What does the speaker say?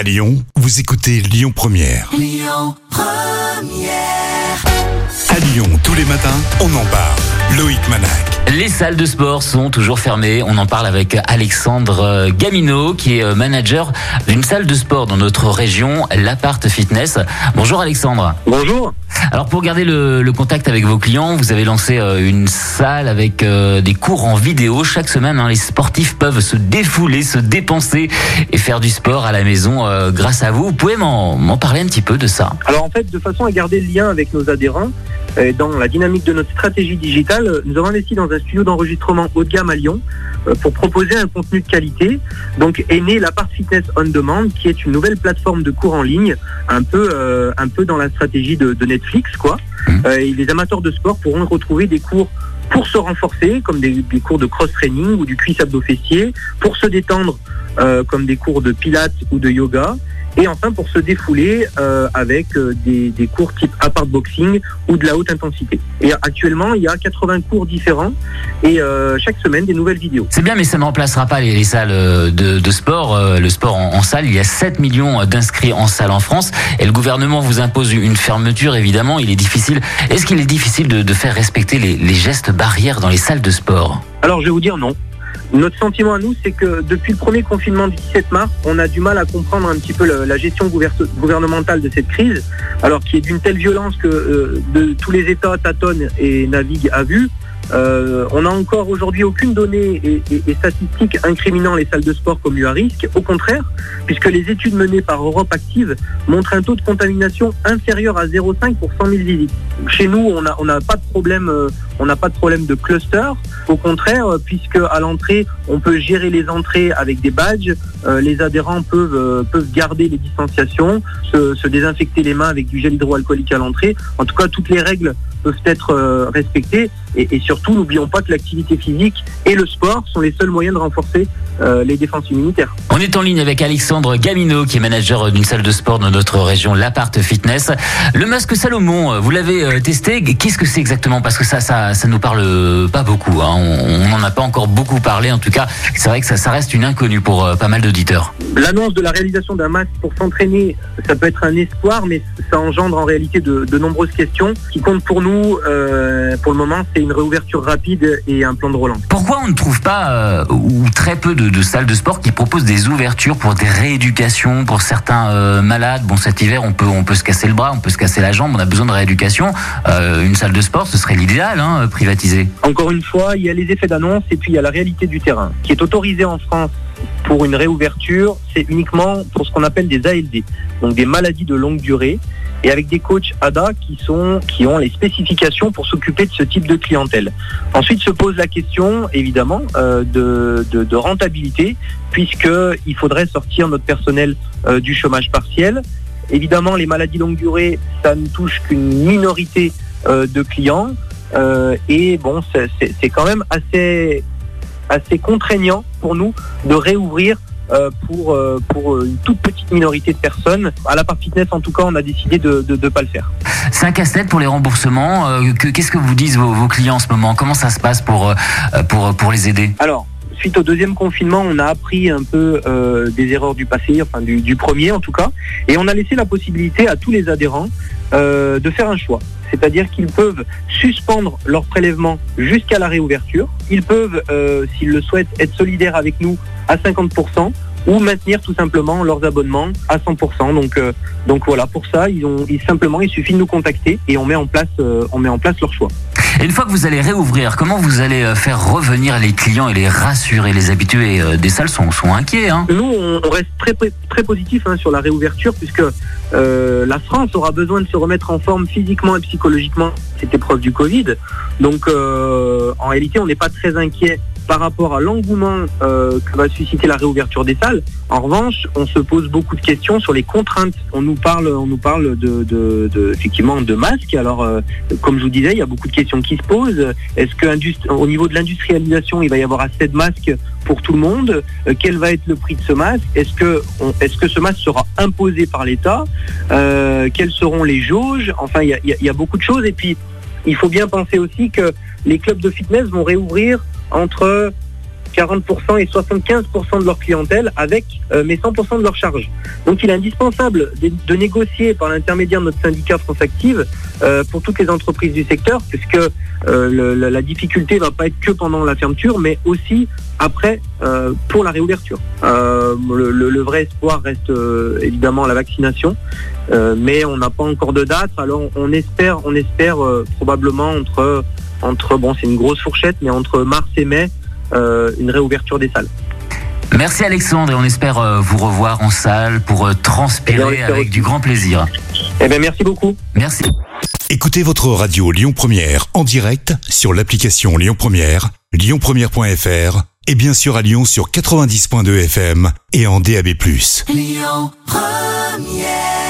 À Lyon, vous écoutez Lyon Première. À Lyon, tous les matins, on en parle. Loïc Manac. Les salles de sport sont toujours fermées. On en parle avec Alexandre euh, Gamino, qui est euh, manager d'une salle de sport dans notre région, l'Apart Fitness. Bonjour Alexandre. Bonjour. Alors pour garder le, le contact avec vos clients, vous avez lancé euh, une salle avec des cours en vidéo. Chaque semaine, hein, les sportifs peuvent se défouler, se dépenser et faire du sport à la maison euh, grâce à vous. Vous pouvez m'en parler un petit peu de ça Alors en fait, de façon à garder le lien avec nos adhérents, dans la dynamique de notre stratégie digitale, nous avons investi dans un studio d'enregistrement haut de gamme à Lyon euh, pour proposer un contenu de qualité. Donc est né la part Fitness On Demand, qui est une nouvelle plateforme de cours en ligne, un peu, euh, un peu dans la stratégie de, de Netflix, quoi. Mhm. Euh, et les amateurs de sport pourront retrouver des cours pour se renforcer, comme des, des cours de cross-training ou du cuisse abdos fessier, pour se détendre, euh, comme des cours de pilates ou de yoga, et enfin pour se défouler euh, avec euh, des, des cours type apart boxing ou de la haute intensité. Et actuellement, il y a 80 cours différents et euh, chaque semaine des nouvelles vidéos. C'est bien, mais ça ne remplacera pas les, les salles de, de sport. Le sport en, en salle, il y a 7 millions d'inscrits en salle en France et le gouvernement vous impose une fermeture, évidemment. Il est difficile. Est-ce qu'il est difficile de, de faire respecter les, les gestes barrières dans les salles de sport? Alors je vais vous dire non. Notre sentiment à nous, c'est que depuis le premier confinement du 17 mars, on a du mal à comprendre un petit peu la gestion gouver- gouvernementale de cette crise, alors qui est d'une telle violence que euh, tous les États tâtonnent et naviguent à vue. Euh, on n'a encore aujourd'hui aucune donnée et, statistique incriminant les salles de sport comme lieu à risque. Au contraire, puisque les études menées par Europe Active montrent un taux de contamination inférieur à 0,5 pour 100 000 visites. Chez nous, on n'a pas de problème, euh, on n'a pas de problème de cluster. Au contraire, euh, puisque à l'entrée, on peut gérer les entrées avec des badges, les adhérents peuvent garder les distanciations, se, désinfecter les mains avec du gel hydroalcoolique à l'entrée. En tout cas, toutes les règles peuvent être respectées. Et, et surtout, n'oublions pas que l'activité physique et le sport sont les seuls moyens de renforcer euh, les défenses immunitaires. On est en ligne avec Alexandre Gamino, qui est manager d'une salle de sport dans notre région, l'Apart Fitness. Le masque Salomon, vous l'avez euh, testé. Qu'est-ce que c'est exactement? Parce que ça, ça, ça nous parle pas beaucoup. Hein. On n'en a pas encore beaucoup parlé. En tout cas, c'est vrai que ça, ça reste une inconnue pour euh, pas mal d'auditeurs. L'annonce de la réalisation d'un masque pour s'entraîner, ça peut être un espoir, mais ça engendre en réalité de, de nombreuses questions. Ce qui compte pour nous, euh, pour le moment, c'est une réouverture rapide et un plan de relance. Pourquoi on ne trouve pas, euh, ou très peu de, de salles de sport qui proposent des ouvertures pour des rééducations pour certains euh, malades? Bon, cet hiver, on peut, on peut se casser le bras, on peut se casser la jambe, on a besoin de rééducation. Euh, une salle de sport, ce serait l'idéal, hein, privatisé. Encore une fois, il y a les effets d'annonce et puis il y a la réalité du terrain. Ce qui est autorisé en France pour une réouverture, c'est uniquement pour ce qu'on appelle des ALD, donc des maladies de longue durée, et avec des coachs ADA qui sont qui ont les spécifications pour s'occuper de ce type de clientèle. Ensuite se pose la question, évidemment, euh, de, rentabilité, puisque il faudrait sortir notre personnel euh, du chômage partiel. Évidemment, les maladies longue durée, ça ne touche qu'une minorité euh, de clients. Et bon, c'est- quand même assez, assez contraignant pour nous de réouvrir pour, euh, pour une toute petite minorité de personnes. À la part fitness, en tout cas, on a décidé de ne pas le faire. C'est un casse-tête pour les remboursements. Euh, que- Qu'est-ce que vous disent vos, vos clients en ce moment? Comment ça se passe pour, euh, pour, pour les aider? Alors, suite au deuxième confinement, on a appris un peu euh, des erreurs du passé, enfin du, premier en tout cas, et on a laissé la possibilité à tous les adhérents euh, de faire un choix. C'est-à-dire qu'ils peuvent suspendre leur prélèvement jusqu'à la réouverture. Ils peuvent, euh, s'ils le souhaitent, être solidaires avec nous à 50% ou maintenir tout simplement leurs abonnements à 100%. Donc, voilà, pour ça, simplement, il suffit de nous contacter et on met en place leur choix. Et une fois que vous allez réouvrir, comment vous allez euh, faire revenir les clients et les rassurer? Les habitués euh, des salles sont, sont inquiets. Hein Nous, on, reste très, très positif hein, sur la réouverture puisque euh, la France aura besoin de se remettre en forme physiquement et psychologiquement cette épreuve du Covid. Donc, en réalité, on n'est pas très inquiet par rapport à l'engouement euh, que va susciter la réouverture des salles. En revanche, on se pose beaucoup de questions sur les contraintes. On nous parle, on nous parle de, effectivement de masques. Alors, euh, comme je vous disais, il y a beaucoup de questions qui se posent. Est-ce que au niveau de l'industrialisation, il va y avoir assez de masques pour tout le monde? Euh, Quel va être le prix de ce masque? Est-ce que, est-ce que ce masque sera imposé par l'État? Quelles seront les jauges? Enfin, il il y a beaucoup de choses. Et puis, il faut bien penser aussi que les clubs de fitness vont réouvrir entre 40% et 75% de leur clientèle avec euh, mais 100% de leur charge. Donc il est indispensable de, négocier par l'intermédiaire de notre syndicat France Active euh, pour toutes les entreprises du secteur, puisque euh, la, difficulté va pas être que pendant la fermeture, mais aussi après euh, pour la réouverture. Le, le- vrai espoir reste évidemment la vaccination, mais on n'a pas encore de date. Alors on espère, on espère probablement entre entre bon c'est une grosse fourchette, mais entre mars et mai euh, une réouverture des salles. Merci Alexandre et on espère euh, vous revoir en salle pour euh, Eh bien, transpirer espère avec aussi. du grand plaisir. Eh bien merci beaucoup. Merci. Écoutez votre radio Lyon Première en direct sur l'application Lyon Première, lyonpremière.fr et bien sûr à Lyon sur 90.2 FM et en DAB+. Lyon Première